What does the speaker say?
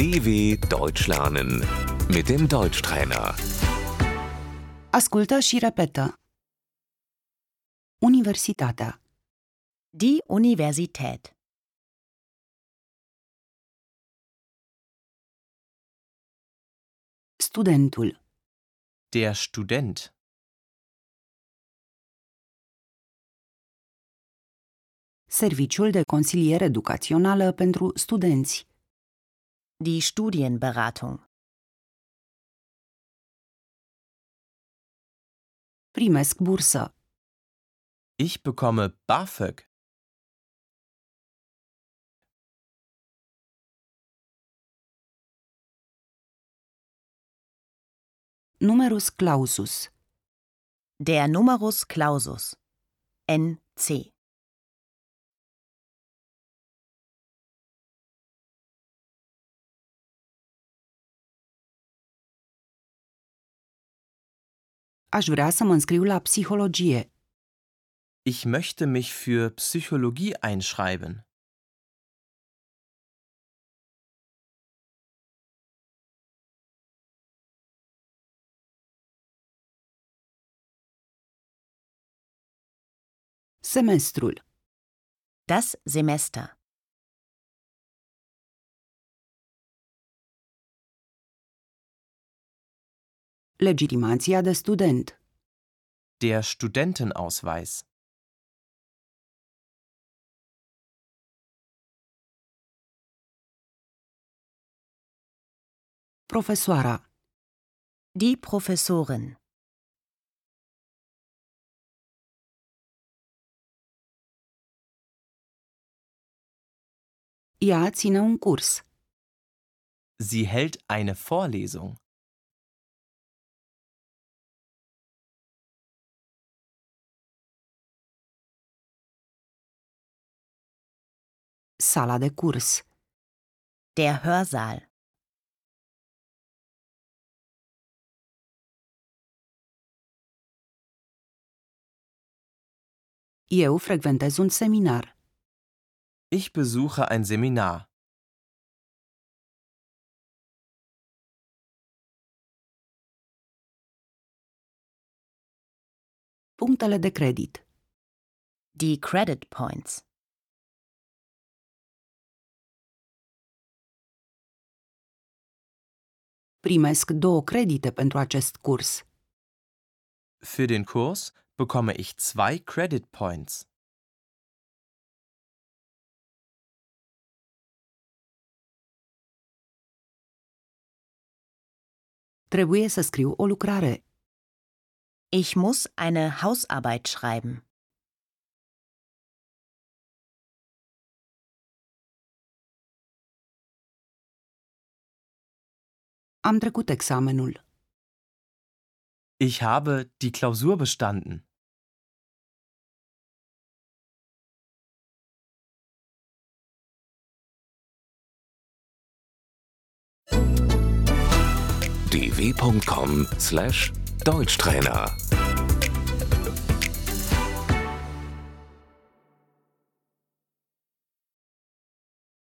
DW Deutsch lernen mit dem Deutschtrainer. Ascultă și repetă. Universitatea, Die Universität. studentul, Der Student. serviciul de consiliere educațională pentru studenți, Die Studienberatung. primesc bursă, Ich bekomme BAföG. numerus clausus, Der Numerus Clausus. NC. Aș vrea să mă înscriu la psihologie, Ich möchte mich für Psychologie einschreiben. semestrul, Das Semester. Legitimația de student, Der Studentenausweis. profesoara, Die Professorin. ea ține un curs, Sie hält eine Vorlesung. Sala de curs, Der Hörsaal. eu frecventez un seminar, Ich besuche ein Seminar. punctele de credit, Die Credit Points. Primesc două credite pentru acest curs, Für den Kurs bekomme ich zwei Credit Points. trebuie să scriu o lucrare, Ich muss eine Hausarbeit schreiben. Am trecut examenul, Ich habe die Klausur bestanden. dw.com/deutschtrainer